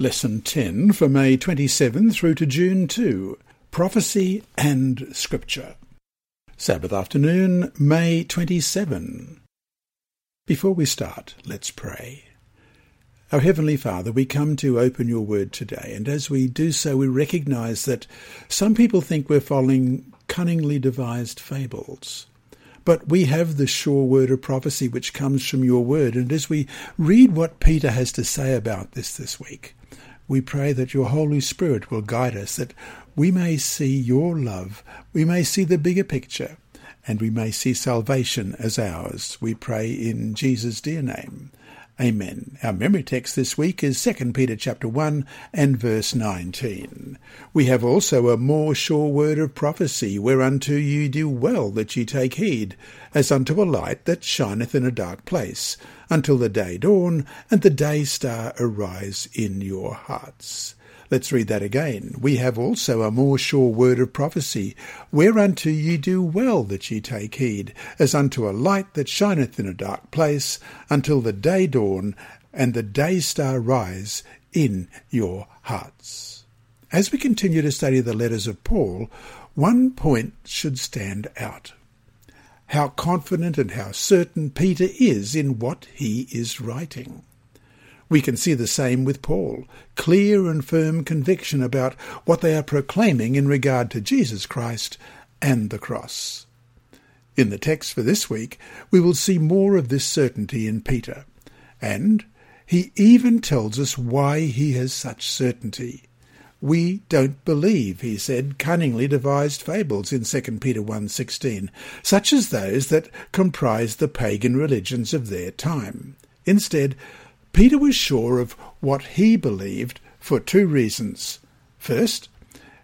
Lesson 10 for May 27 through to June 2 Prophecy and Scripture. Sabbath afternoon, May 27. Before we start, let's pray. Our Heavenly Father, we come to open your word today, and as we do so, we recognize that some people think we're following cunningly devised fables. But we have the sure word of prophecy which comes from your word, and as we read what Peter has to say about this this week, we pray that your Holy Spirit will guide us, that we may see your love, we may see the bigger picture, and we may see salvation as ours. We pray in Jesus' dear name. Amen. Our memory text this week is 2 Peter chapter 1 and verse 19. We have also a more sure word of prophecy, whereunto ye do well that ye take heed, as unto a light that shineth in a dark place, until the day dawn and the day star arise in your hearts. Let's read that again. We have also a more sure word of prophecy, whereunto ye do well that ye take heed, as unto a light that shineth in a dark place, until the day dawn and the day star rise in your hearts. As we continue to study the letters of Paul, one point should stand out. How confident and how certain Peter is in what he is writing. We can see the same with Paul clear and firm conviction about what they are proclaiming in regard to Jesus Christ and the cross. In the text for this week, we will see more of this certainty in Peter, and he even tells us why he has such certainty. We don't believe, he said, cunningly devised fables in 2 Peter 1.16, such as those that comprise the pagan religions of their time. Instead, Peter was sure of what he believed for two reasons. First,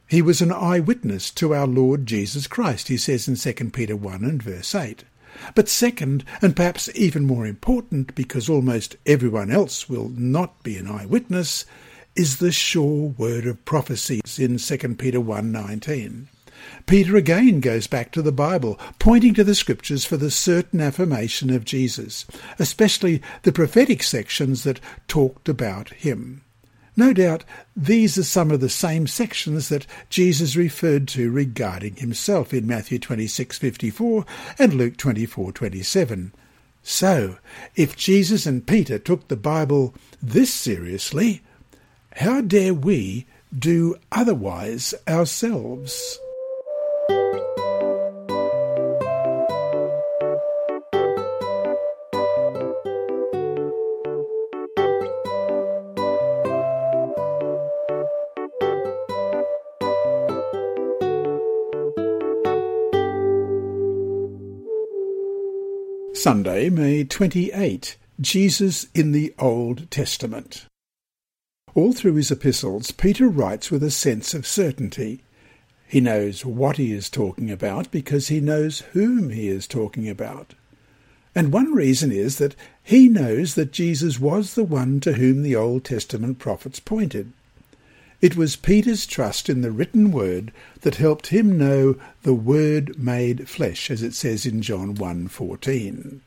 he was an eyewitness to our Lord Jesus Christ, he says in 2 Peter 1 and verse 8. But second, and perhaps even more important, because almost everyone else will not be an eyewitness, is the sure word of prophecies in 2 Peter 1.19. Peter again goes back to the Bible, pointing to the Scriptures for the certain affirmation of Jesus, especially the prophetic sections that talked about him. No doubt these are some of the same sections that Jesus referred to regarding himself in Matthew 26:54 and Luke 24:27. So, if Jesus and Peter took the Bible this seriously, how dare we do otherwise ourselves? Sunday, May 28. Jesus in the Old Testament. All through his epistles, Peter writes with a sense of certainty. He knows what he is talking about because he knows whom he is talking about. And one reason is that he knows that Jesus was the one to whom the Old Testament prophets pointed. It was Peter's trust in the written word that helped him know the word made flesh, as it says in John 1:14.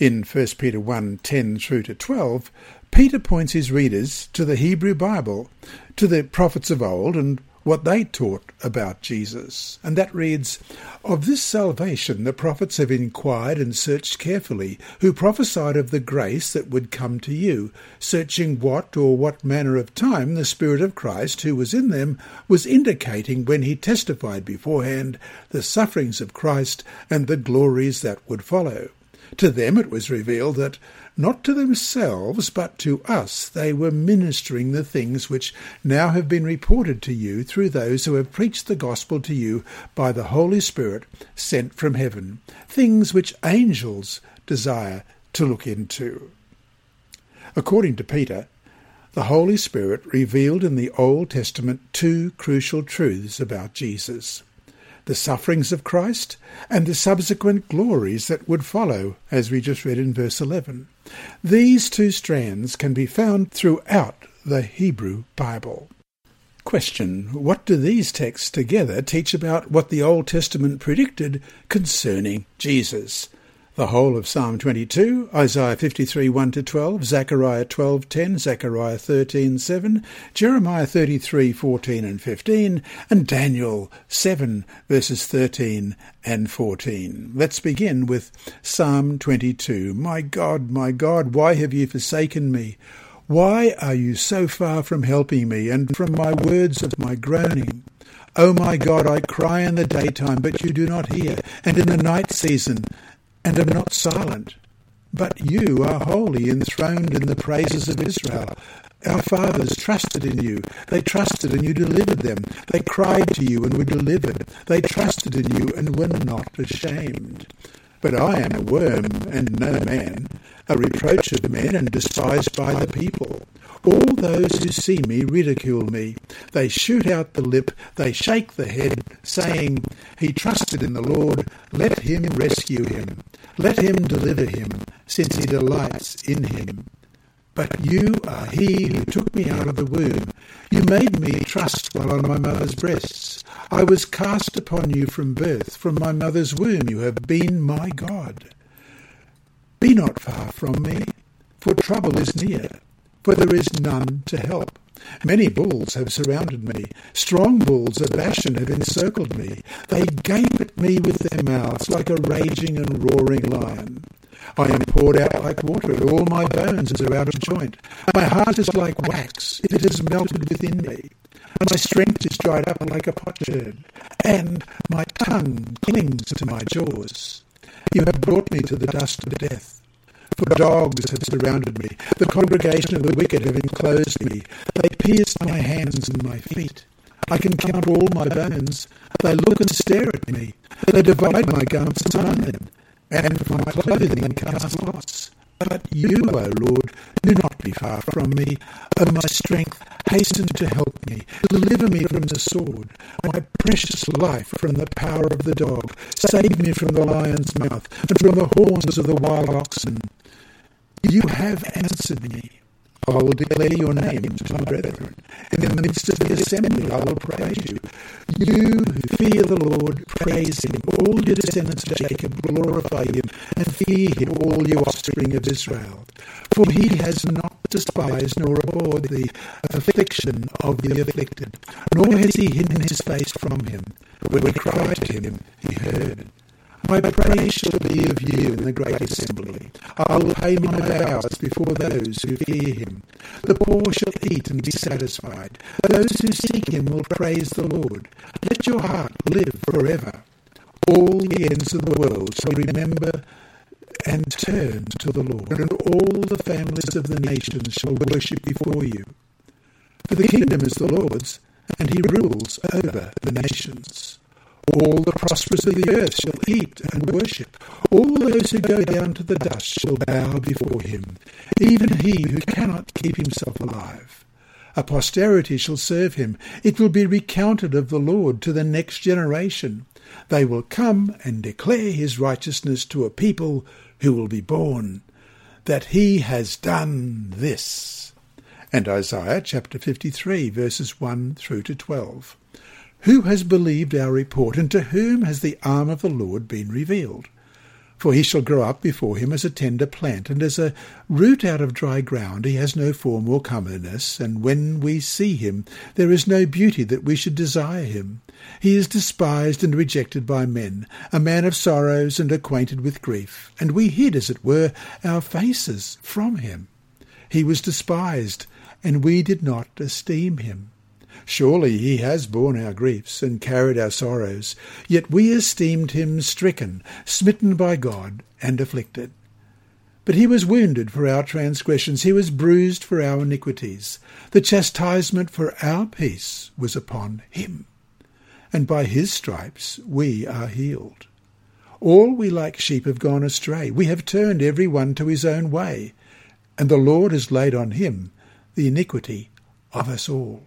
In 1 Peter 1:10 through to 12, Peter points his readers to the Hebrew Bible, to the prophets of old and what they taught about Jesus. And that reads, Of this salvation the prophets have inquired and searched carefully, who prophesied of the grace that would come to you, searching what or what manner of time the Spirit of Christ who was in them was indicating when he testified beforehand the sufferings of Christ and the glories that would follow. To them it was revealed that not to themselves, but to us, they were ministering the things which now have been reported to you through those who have preached the gospel to you by the Holy Spirit sent from heaven, things which angels desire to look into. According to Peter, the Holy Spirit revealed in the Old Testament two crucial truths about Jesus the sufferings of Christ and the subsequent glories that would follow, as we just read in verse 11. These two strands can be found throughout the Hebrew Bible. Question What do these texts together teach about what the Old Testament predicted concerning Jesus? The whole of Psalm 22, Isaiah 53 1 to 12, Zechariah 12 10, Zechariah 13 7, Jeremiah 33 14 and 15, and Daniel 7 verses 13 and 14. Let's begin with Psalm 22. My God, my God, why have you forsaken me? Why are you so far from helping me and from my words of my groaning? O oh my God, I cry in the daytime, but you do not hear, and in the night season, and am not silent. But you are holy, enthroned in the praises of Israel. Our fathers trusted in you. They trusted and you delivered them. They cried to you and were delivered. They trusted in you and were not ashamed. But I am a worm and no man, a reproach of men and despised by the people. All those who see me ridicule me. They shoot out the lip, they shake the head, saying, He trusted in the Lord, let him rescue him. Let him deliver him, since he delights in him. But you are he who took me out of the womb. You made me trust while on my mother's breasts. I was cast upon you from birth. From my mother's womb you have been my God. Be not far from me, for trouble is near, for there is none to help. Many bulls have surrounded me. Strong bulls of Bashan have encircled me. They gape at me with their mouths like a raging and roaring lion. I am poured out like water, and all my bones are out of joint. My heart is like wax, it has melted within me. My strength is dried up like a potsherd, and my tongue clings to my jaws. You have brought me to the dust of death. For dogs have surrounded me. The congregation of the wicked have enclosed me. They pierced my hands and my feet. I can count all my bones. They look and stare at me. They divide my garments among them and for my clothing and cast lots. But you, O Lord, do not be far from me. O my strength, hasten to help me. Deliver me from the sword, my precious life from the power of the dog. Save me from the lion's mouth, and from the horns of the wild oxen. You have answered me. I will declare your name to my brethren. In the midst of the assembly I will praise you. You who fear the Lord, praise him. All your descendants Jacob glorify him, and fear him, all you offspring of Israel. For he has not despised nor abhorred the affliction of the afflicted, nor has he hidden his face from him. When we cried to him, he heard. My praise shall be of you in the great assembly. I will pay my vows before those who fear him. The poor shall eat and be satisfied. Those who seek him will praise the Lord. Let your heart live forever. All the ends of the world shall remember and turn to the Lord, and all the families of the nations shall worship before you. For the kingdom is the Lord's, and he rules over the nations. All the prosperous of the earth shall eat and worship. All those who go down to the dust shall bow before him, even he who cannot keep himself alive. A posterity shall serve him. It will be recounted of the Lord to the next generation. They will come and declare his righteousness to a people who will be born, that he has done this. And Isaiah chapter 53, verses 1 through to 12. Who has believed our report, and to whom has the arm of the Lord been revealed? For he shall grow up before him as a tender plant, and as a root out of dry ground. He has no form or comeliness, and when we see him, there is no beauty that we should desire him. He is despised and rejected by men, a man of sorrows and acquainted with grief, and we hid, as it were, our faces from him. He was despised, and we did not esteem him. Surely he has borne our griefs and carried our sorrows, yet we esteemed him stricken, smitten by God, and afflicted. But he was wounded for our transgressions, he was bruised for our iniquities. The chastisement for our peace was upon him, and by his stripes we are healed. All we like sheep have gone astray. We have turned every one to his own way, and the Lord has laid on him the iniquity of us all.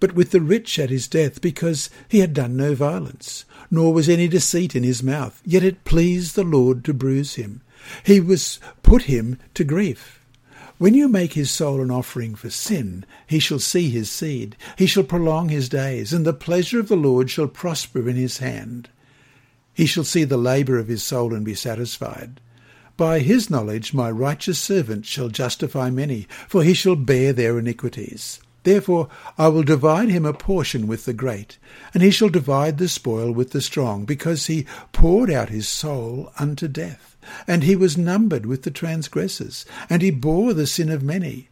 but with the rich at his death, because he had done no violence, nor was any deceit in his mouth. Yet it pleased the Lord to bruise him. He was put him to grief. When you make his soul an offering for sin, he shall see his seed, he shall prolong his days, and the pleasure of the Lord shall prosper in his hand. He shall see the labour of his soul and be satisfied. By his knowledge my righteous servant shall justify many, for he shall bear their iniquities. Therefore I will divide him a portion with the great, and he shall divide the spoil with the strong, because he poured out his soul unto death, and he was numbered with the transgressors, and he bore the sin of many,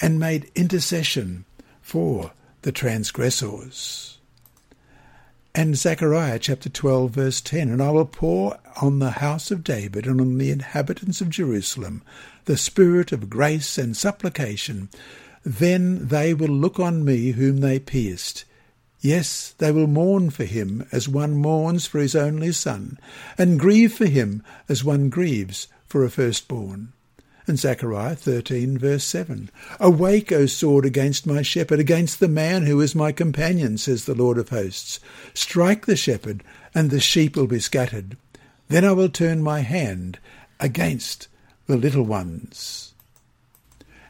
and made intercession for the transgressors. And Zechariah chapter 12 verse 10, And I will pour on the house of David and on the inhabitants of Jerusalem the spirit of grace and supplication. Then they will look on me whom they pierced. Yes, they will mourn for him as one mourns for his only son, and grieve for him as one grieves for a firstborn. And Zechariah 13 verse 7. Awake, O sword, against my shepherd, against the man who is my companion, says the Lord of hosts. Strike the shepherd, and the sheep will be scattered. Then I will turn my hand against the little ones.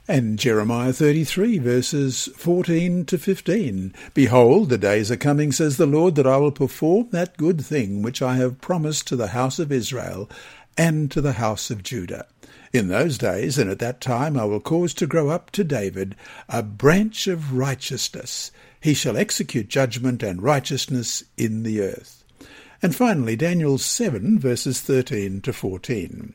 And Jeremiah 33 verses 14 to 15. Behold, the days are coming, says the Lord, that I will perform that good thing which I have promised to the house of Israel and to the house of Judah. In those days and at that time I will cause to grow up to David a branch of righteousness. He shall execute judgment and righteousness in the earth. And finally, Daniel 7, verses 13 to 14.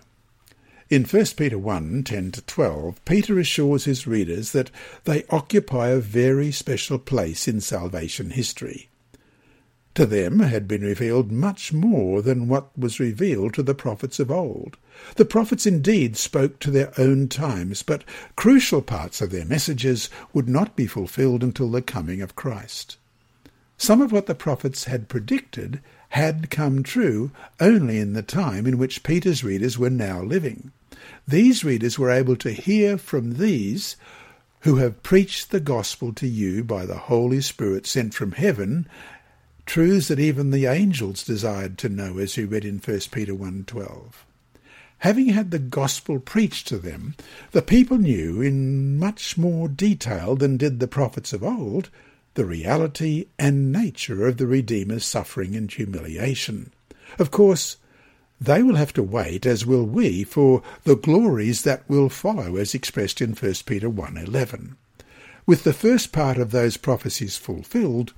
In 1 Peter 1 10 to 12, Peter assures his readers that they occupy a very special place in salvation history. To them had been revealed much more than what was revealed to the prophets of old. The prophets indeed spoke to their own times, but crucial parts of their messages would not be fulfilled until the coming of Christ. Some of what the prophets had predicted had come true only in the time in which Peter's readers were now living. These readers were able to hear from these who have preached the gospel to you by the Holy Spirit sent from heaven truths that even the angels desired to know, as we read in 1 Peter 1.12. Having had the gospel preached to them, the people knew in much more detail than did the prophets of old the reality and nature of the Redeemer's suffering and humiliation. Of course, they will have to wait, as will we, for the glories that will follow, as expressed in 1 Peter 1.11. With the first part of those prophecies fulfilled,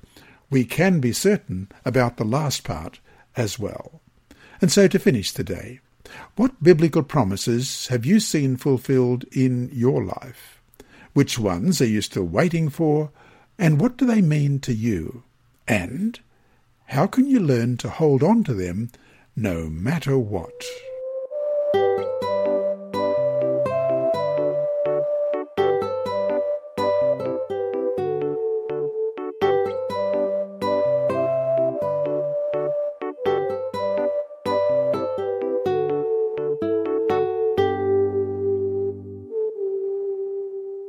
we can be certain about the last part as well. And so to finish the day, what biblical promises have you seen fulfilled in your life? Which ones are you still waiting for? And what do they mean to you? And how can you learn to hold on to them no matter what?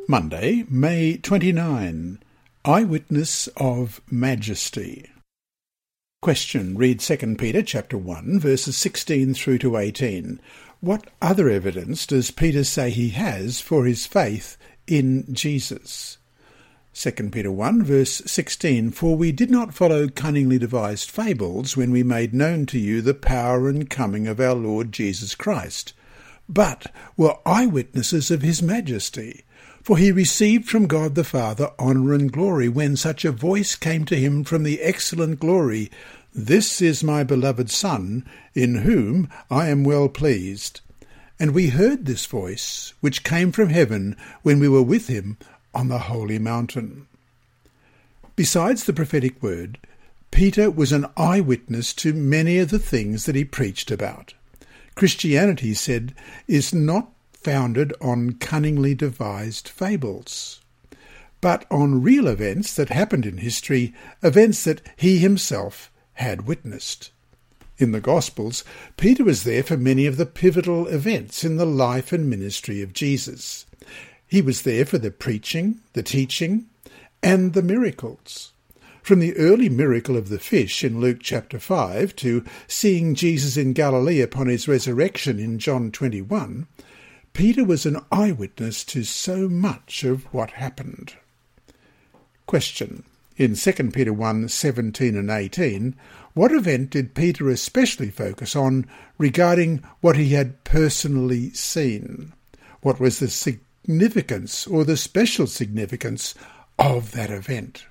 Monday, May 29. Eyewitness of Majesty. Question. Read 2 Peter chapter 1 verses 16 through to 18. What other evidence does Peter say he has for his faith in Jesus? 2 Peter 1 verse 16 For we did not follow cunningly devised fables when we made known to you the power and coming of our Lord Jesus Christ, but were eyewitnesses of his majesty. For he received from God the Father honour and glory when such a voice came to him from the excellent glory, This is my beloved Son, in whom I am well pleased. And we heard this voice, which came from heaven when we were with him on the holy mountain. Besides the prophetic word, Peter was an eyewitness to many of the things that he preached about. Christianity, he said, is not founded on cunningly devised fables, but on real events that happened in history, events that he himself had witnessed. In the Gospels, Peter was there for many of the pivotal events in the life and ministry of Jesus. He was there for the preaching, the teaching, and the miracles. From the early miracle of the fish in Luke chapter 5 to seeing Jesus in Galilee upon his resurrection in John 21, Peter was an eyewitness to so much of what happened. Question. In 2 Peter 1 17 and 18, what event did Peter especially focus on regarding what he had personally seen? What was the significance or the special significance of that event?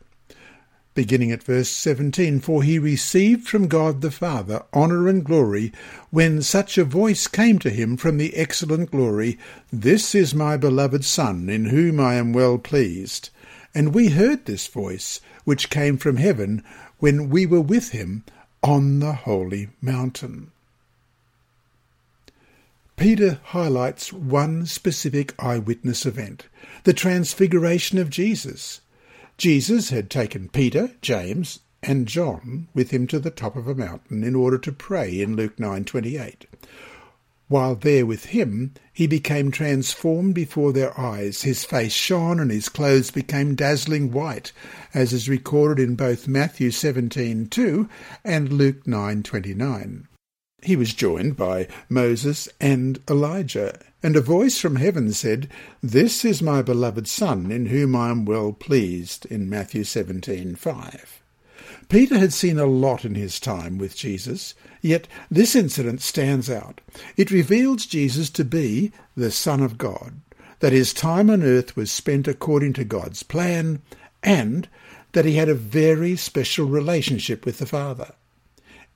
Beginning at verse 17, For he received from God the Father honour and glory, when such a voice came to him from the excellent glory, This is my beloved Son, in whom I am well pleased. And we heard this voice, which came from heaven, when we were with him on the holy mountain. Peter highlights one specific eyewitness event, the transfiguration of Jesus. Jesus had taken Peter, James, and John with him to the top of a mountain in order to pray in Luke 9:28. While there with him, he became transformed before their eyes. His face shone and his clothes became dazzling white, as is recorded in both Matthew 17:2 and Luke 9:29. He was joined by Moses and Elijah, and a voice from heaven said, This is my beloved Son, in whom I am well pleased, in Matthew 17:5. Peter had seen a lot in his time with Jesus, yet this incident stands out. It reveals Jesus to be the Son of God, that his time on earth was spent according to God's plan, and that he had a very special relationship with the Father.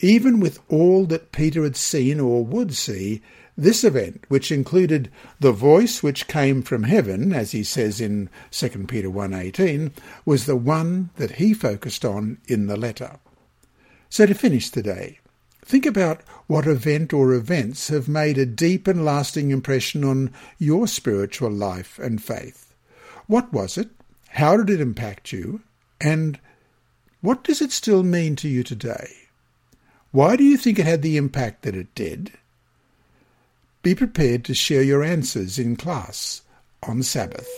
Even with all that Peter had seen or would see, this event, which included the voice which came from heaven, as he says in 2 Peter 1.18, was the one that he focused on in the letter. So to finish the day, think about what event or events have made a deep and lasting impression on your spiritual life and faith. What was it? How did it impact you? And what does it still mean to you today? Why do you think it had the impact that it did? Be prepared to share your answers in class on Sabbath.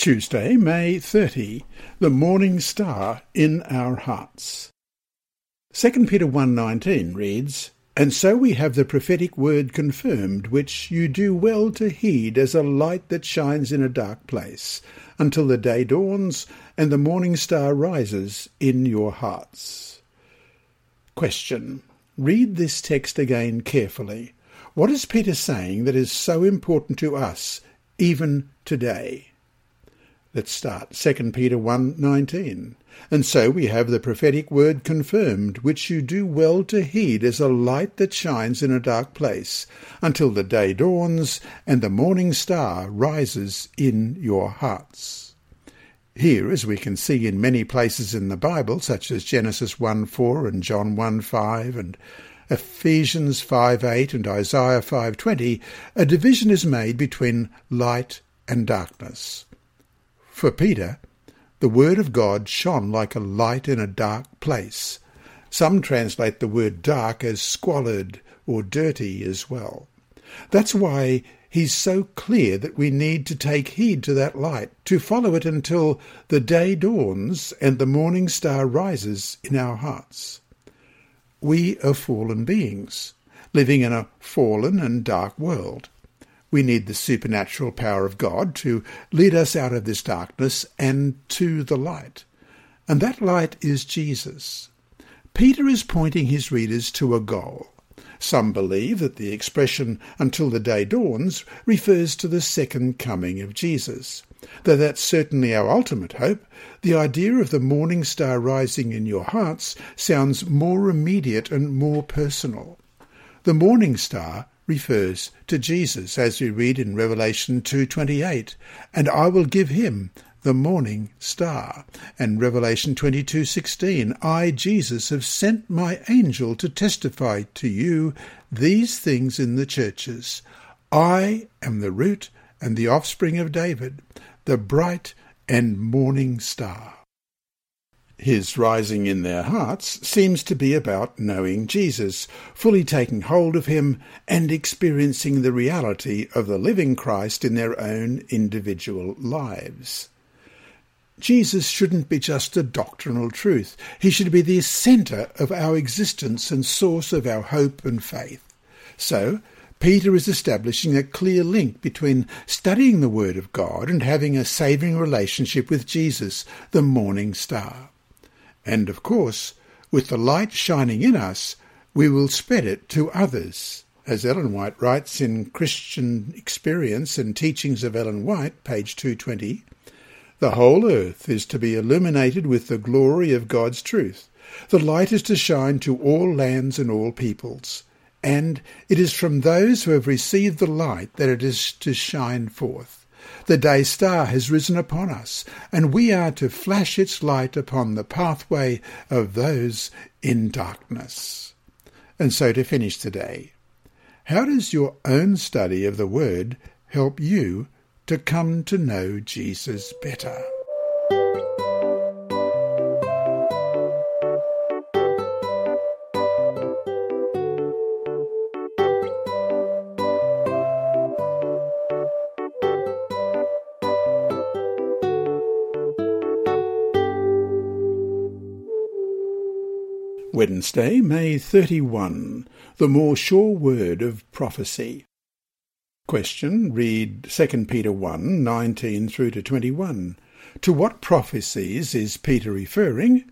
Tuesday, May 30, the morning star in our hearts. 2 Peter 1.19 reads, And so we have the prophetic word confirmed, which you do well to heed as a light that shines in a dark place, until the day dawns and the morning star rises in your hearts. Question. Read this text again carefully. What is Peter saying that is so important to us, even today? Let's start. 2 Peter 1.19. And so we have the prophetic word confirmed, which you do well to heed as a light that shines in a dark place, until the day dawns and the morning star rises in your hearts. Here, as we can see in many places in the Bible, such as Genesis 1 4 and John 1 5 and Ephesians 5 8 and Isaiah 5:20, a division is made between light and darkness. For Peter, the word of God shone like a light in a dark place. Some translate the word dark as squalid or dirty as well. That's why he's so clear that we need to take heed to that light, to follow it until the day dawns and the morning star rises in our hearts. We are fallen beings, living in a fallen and dark world. We need the supernatural power of God to lead us out of this darkness and to the light. And that light is Jesus. Peter is pointing his readers to a goal, Some believe that the expression until the day dawns refers to the second coming of Jesus. Though that's certainly our ultimate hope, the idea of the morning star rising in your hearts sounds more immediate and more personal. The morning star refers to Jesus as we read in Revelation 2:28, and I will give him the morning star. And Revelation 22:16, I Jesus have sent my angel to testify to you these things in the churches. I am the root and the offspring of David, the bright and morning star. His rising in their hearts seems to be about knowing Jesus, fully taking hold of him, and experiencing the reality of the living Christ in their own individual lives. Jesus shouldn't be just a doctrinal truth. He should be the centre of our existence and source of our hope and faith. So, Peter is establishing a clear link between studying the Word of God and having a saving relationship with Jesus, the morning star. And of course, with the light shining in us, we will spread it to others. As Ellen White writes in Christian Experience and Teachings of Ellen White, page 220, the whole earth is to be illuminated with the glory of God's truth. The light is to shine to all lands and all peoples. And it is from those who have received the light that it is to shine forth. The day star has risen upon us, and we are to flash its light upon the pathway of those in darkness. And so to finish today, how does your own study of the Word help you to come to know Jesus better. Wednesday, May 31. The more sure word of prophecy. Question. Read 2 Peter 1, 19 through to 21. To what prophecies is Peter referring?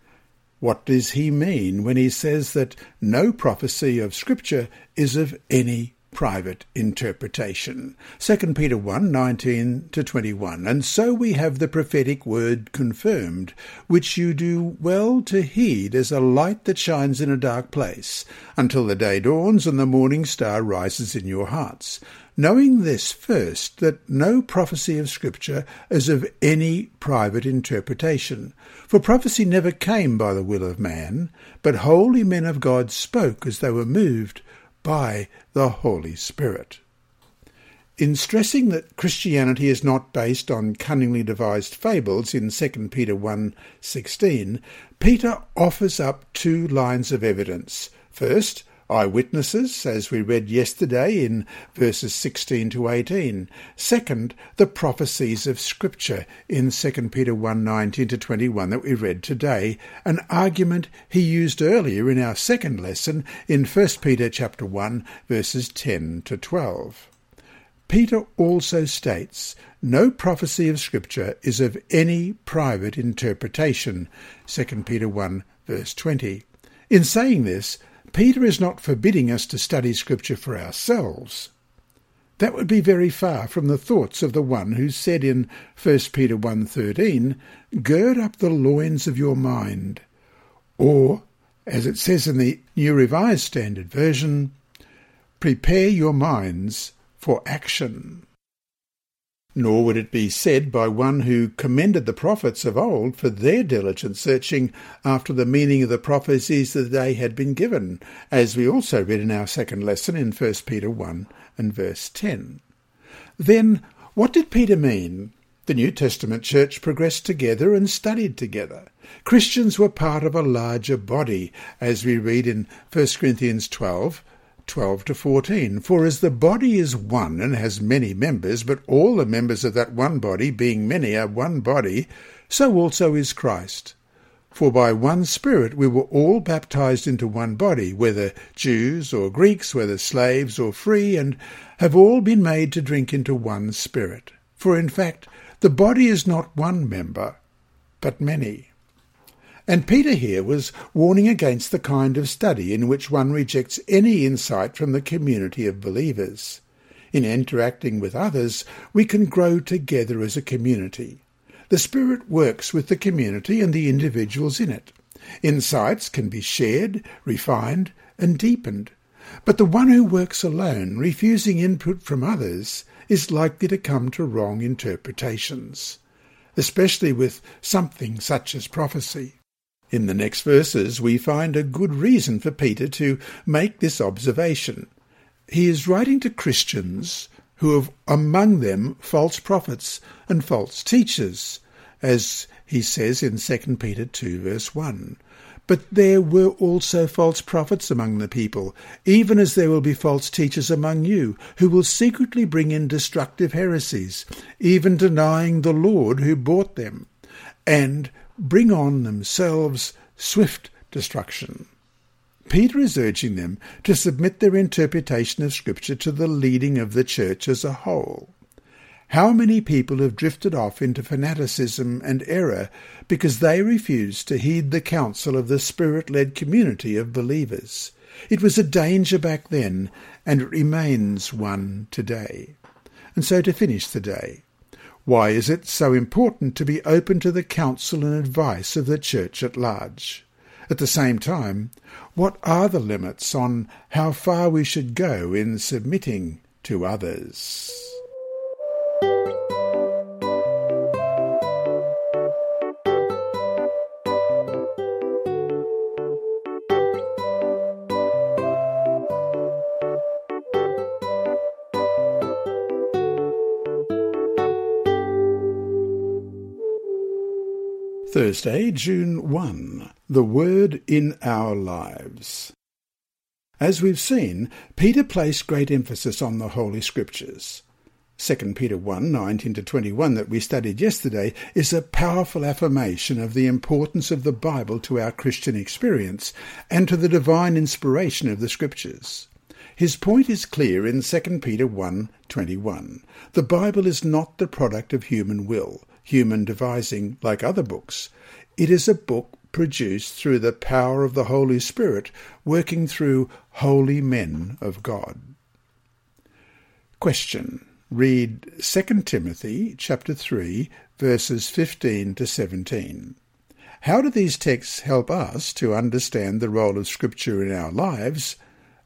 What does he mean when he says that no prophecy of Scripture is of any private interpretation. 2 Peter 1 19 to 21. And so we have the prophetic word confirmed, which you do well to heed as a light that shines in a dark place, until the day dawns and the morning star rises in your hearts. Knowing this first, that no prophecy of Scripture is of any private interpretation. For prophecy never came by the will of man, but holy men of God spoke as they were moved by the Holy Spirit. In stressing that Christianity is not based on cunningly devised fables in 2 Peter 1:16, Peter offers up two lines of evidence. First, eyewitnesses, as we read yesterday in verses 16 to 18. Second, the prophecies of Scripture in 2 Peter 1 19 to 21 that we read today, an argument he used earlier in our second lesson in 1 Peter chapter 1 verses 10 to 12. Peter also states, No prophecy of Scripture is of any private interpretation, 2 Peter 1 verse 20. In saying this, Peter is not forbidding us to study Scripture for ourselves. That would be very far from the thoughts of the one who said in 1 Peter 1.13, Gird up the loins of your mind. Or, as it says in the New Revised Standard Version, prepare your minds for action. Nor would it be said by one who commended the prophets of old for their diligent searching after the meaning of the prophecies that they had been given, as we also read in our second lesson in 1 Peter 1 and verse 10. Then, what did Peter mean? The New Testament church progressed together and studied together. Christians were part of a larger body, as we read in 1 Corinthians 12 12 to 14. For as the body is one and has many members, but all the members of that one body, being many, are one body, so also is Christ. For by one Spirit we were all baptized into one body, whether Jews or Greeks, whether slaves or free, and have all been made to drink into one Spirit. For in fact, the body is not one member, but many. And Peter here was warning against the kind of study in which one rejects any insight from the community of believers. In interacting with others, we can grow together as a community. The Spirit works with the community and the individuals in it. Insights can be shared, refined, and deepened. But the one who works alone, refusing input from others, is likely to come to wrong interpretations, especially with something such as prophecy. In the next verses, we find a good reason for Peter to make this observation. He is writing to Christians who have among them false prophets and false teachers, as he says in 2 Peter 2 verse 1. But there were also false prophets among the people, even as there will be false teachers among you, who will secretly bring in destructive heresies, even denying the Lord who bought them, and bring on themselves swift destruction. Peter is urging them to submit their interpretation of Scripture to the leading of the church as a whole. How many people have drifted off into fanaticism and error because they refused to heed the counsel of the Spirit led community of believers? It was a danger back then, and it remains one today. And so to finish the day, why is it so important to be open to the counsel and advice of the Church at large? At the same time, what are the limits on how far we should go in submitting to others? Thursday, June 1. The Word in Our Lives. As we've seen, Peter placed great emphasis on the Holy Scriptures. 2 Peter 1 19 to 21 that we studied yesterday is a powerful affirmation of the importance of the Bible to our Christian experience and to the divine inspiration of the Scriptures. His point is clear in 2 Peter 1 21. The Bible is not the product of human will human devising like other books. It is a book produced through the power of the Holy Spirit working through holy men of God. Question. Read 2 Timothy chapter 3 verses 15 to 17. How do these texts help us to understand the role of Scripture in our lives,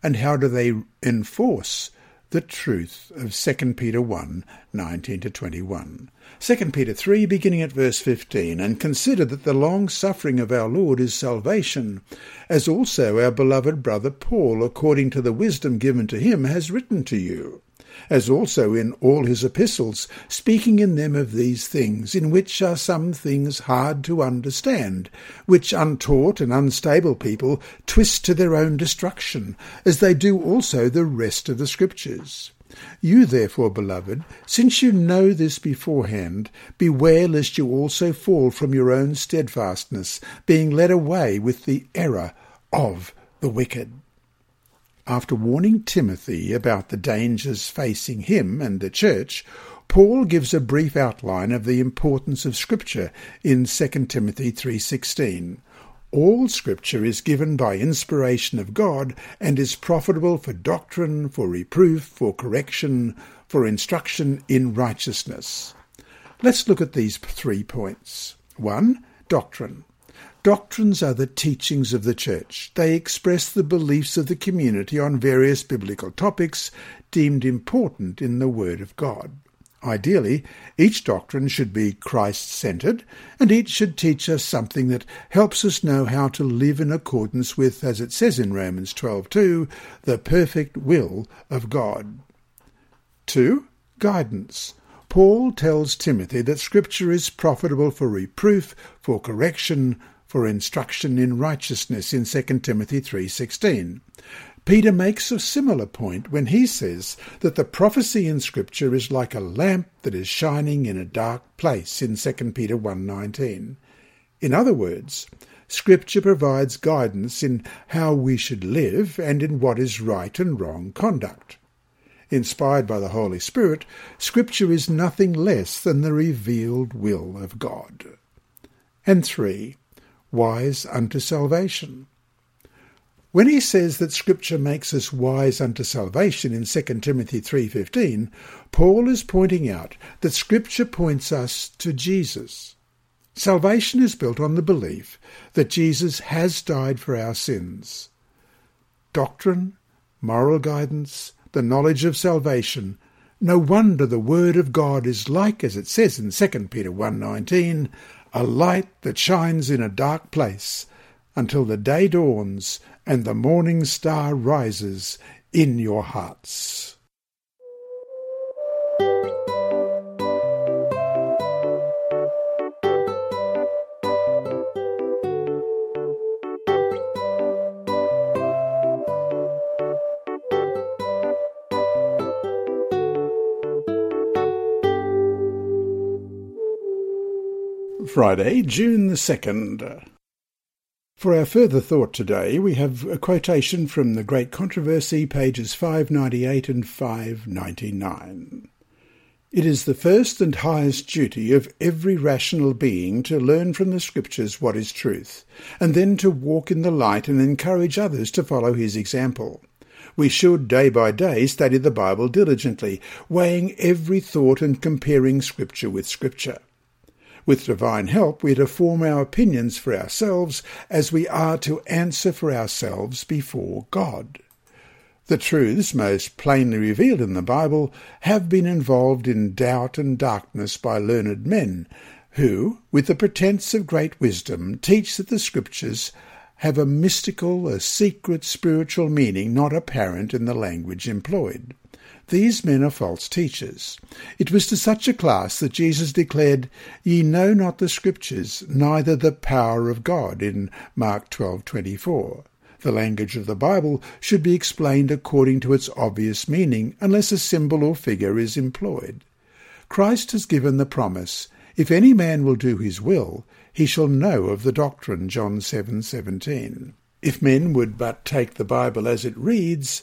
and how do they enforce the truth of 2 Peter 1 19 to 21. 2 Peter 3, beginning at verse 15, and consider that the long suffering of our Lord is salvation, as also our beloved brother Paul, according to the wisdom given to him, has written to you as also in all his epistles, speaking in them of these things, in which are some things hard to understand, which untaught and unstable people twist to their own destruction, as they do also the rest of the Scriptures. You therefore, beloved, since you know this beforehand, beware lest you also fall from your own steadfastness, being led away with the error of the wicked. After warning Timothy about the dangers facing him and the church, Paul gives a brief outline of the importance of scripture in 2 Timothy 3:16. All scripture is given by inspiration of God and is profitable for doctrine, for reproof, for correction, for instruction in righteousness. Let's look at these three points. 1. Doctrine. Doctrines are the teachings of the Church. They express the beliefs of the community on various biblical topics deemed important in the Word of God. Ideally, each doctrine should be Christ centered, and each should teach us something that helps us know how to live in accordance with, as it says in Romans 12:2, the perfect will of God. 2. Guidance. Paul tells Timothy that Scripture is profitable for reproof, for correction, for instruction in righteousness in 2 Timothy 3:16. Peter makes a similar point when he says that the prophecy in scripture is like a lamp that is shining in a dark place in 2 Peter 1:19. In other words, scripture provides guidance in how we should live and in what is right and wrong conduct. Inspired by the Holy Spirit, scripture is nothing less than the revealed will of God. And 3. Wise unto salvation. When he says that Scripture makes us wise unto salvation in 2 Timothy 3.15, Paul is pointing out that Scripture points us to Jesus. Salvation is built on the belief that Jesus has died for our sins. Doctrine, moral guidance, the knowledge of salvation, no wonder the word of God is like, as it says in 2 Peter 1.19, a light that shines in a dark place until the day dawns and the morning star rises in your hearts. Friday, June the 2nd. For our further thought today, we have a quotation from The Great Controversy, pages 598 and 599. It is the first and highest duty of every rational being to learn from the Scriptures what is truth, and then to walk in the light and encourage others to follow his example. We should day by day study the Bible diligently, weighing every thought and comparing Scripture with Scripture. With divine help, we are to form our opinions for ourselves as we are to answer for ourselves before God. The truths most plainly revealed in the Bible have been involved in doubt and darkness by learned men, who, with the pretence of great wisdom, teach that the Scriptures have a mystical, a secret spiritual meaning not apparent in the language employed. These men are false teachers. It was to such a class that Jesus declared, Ye know not the Scriptures, neither the power of God, in Mark 12:24. The language of the Bible should be explained according to its obvious meaning, unless a symbol or figure is employed. Christ has given the promise, If any man will do his will, he shall know of the doctrine, John 7:17. If men would but take the Bible as it reads,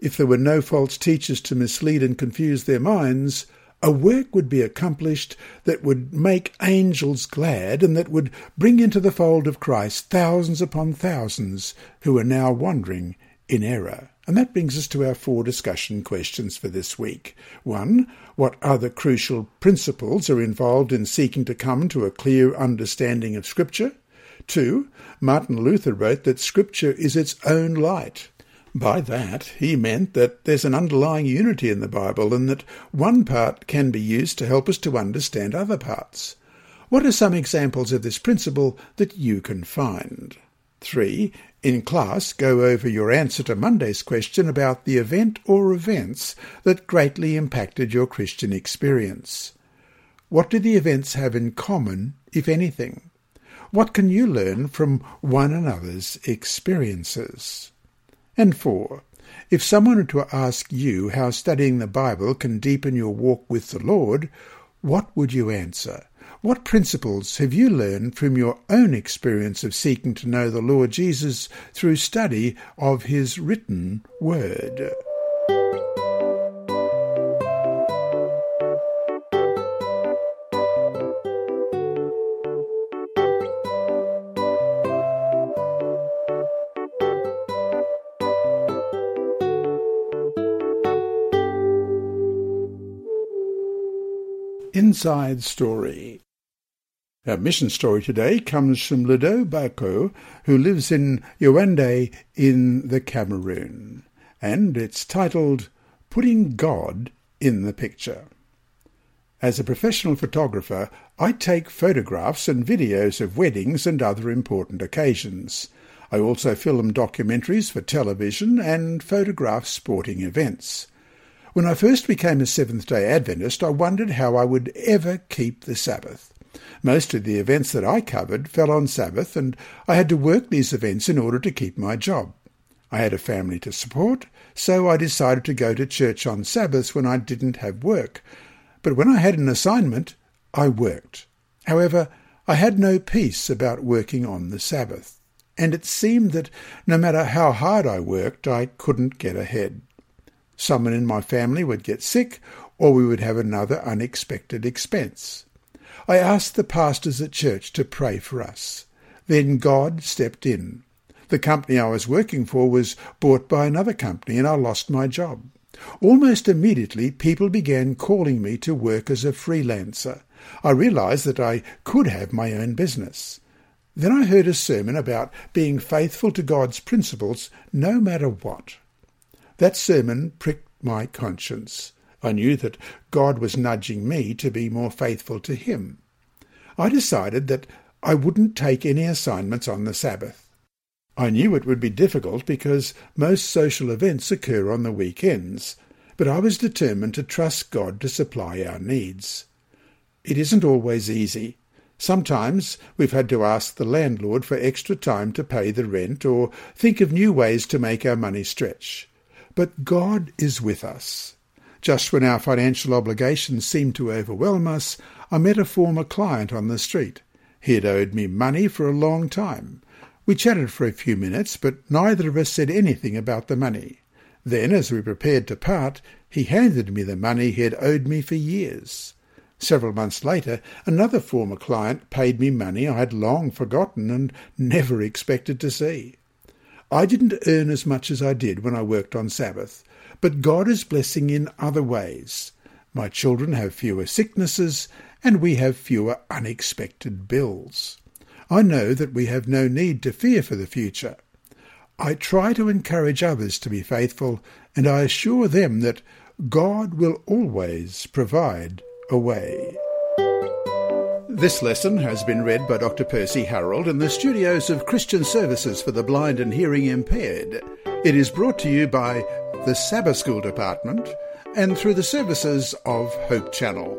if there were no false teachers to mislead and confuse their minds, a work would be accomplished that would make angels glad and that would bring into the fold of Christ thousands upon thousands who are now wandering in error. And that brings us to our four discussion questions for this week. One, what other crucial principles are involved in seeking to come to a clear understanding of Scripture? Two, Martin Luther wrote that Scripture is its own light. By that, he meant that there's an underlying unity in the Bible and that one part can be used to help us to understand other parts. What are some examples of this principle that you can find? 3. In class, go over your answer to Monday's question about the event or events that greatly impacted your Christian experience. What do the events have in common, if anything? What can you learn from one another's experiences? And four, if someone were to ask you how studying the Bible can deepen your walk with the Lord, what would you answer? What principles have you learned from your own experience of seeking to know the Lord Jesus through study of his written word? Inside Story. Our mission story today comes from Ludo Bako, who lives in Yaoundé in the Cameroon, and it's titled Putting God in the Picture. As a professional photographer, I take photographs and videos of weddings and other important occasions. I also film documentaries for television and photograph sporting events. When I first became a Seventh day Adventist, I wondered how I would ever keep the Sabbath. Most of the events that I covered fell on Sabbath, and I had to work these events in order to keep my job. I had a family to support, so I decided to go to church on Sabbaths when I didn't have work. But when I had an assignment, I worked. However, I had no peace about working on the Sabbath, and it seemed that no matter how hard I worked, I couldn't get ahead. Someone in my family would get sick, or we would have another unexpected expense. I asked the pastors at church to pray for us. Then God stepped in. The company I was working for was bought by another company and I lost my job. Almost immediately, people began calling me to work as a freelancer. I realized that I could have my own business. Then I heard a sermon about being faithful to God's principles no matter what. That sermon pricked my conscience. I knew that God was nudging me to be more faithful to Him. I decided that I wouldn't take any assignments on the Sabbath. I knew it would be difficult because most social events occur on the weekends, but I was determined to trust God to supply our needs. It isn't always easy. Sometimes we've had to ask the landlord for extra time to pay the rent or think of new ways to make our money stretch. But God is with us. Just when our financial obligations seemed to overwhelm us, I met a former client on the street. He had owed me money for a long time. We chatted for a few minutes, but neither of us said anything about the money. Then, as we prepared to part, he handed me the money he had owed me for years. Several months later, another former client paid me money I had long forgotten and never expected to see. I didn't earn as much as I did when I worked on Sabbath, but God is blessing in other ways. My children have fewer sicknesses, and we have fewer unexpected bills. I know that we have no need to fear for the future. I try to encourage others to be faithful, and I assure them that God will always provide a way. This lesson has been read by Dr. Percy Harold in the studios of Christian Services for the Blind and Hearing Impaired. It is brought to you by the Sabbath School Department and through the services of Hope Channel.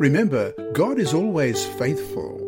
Remember, God is always faithful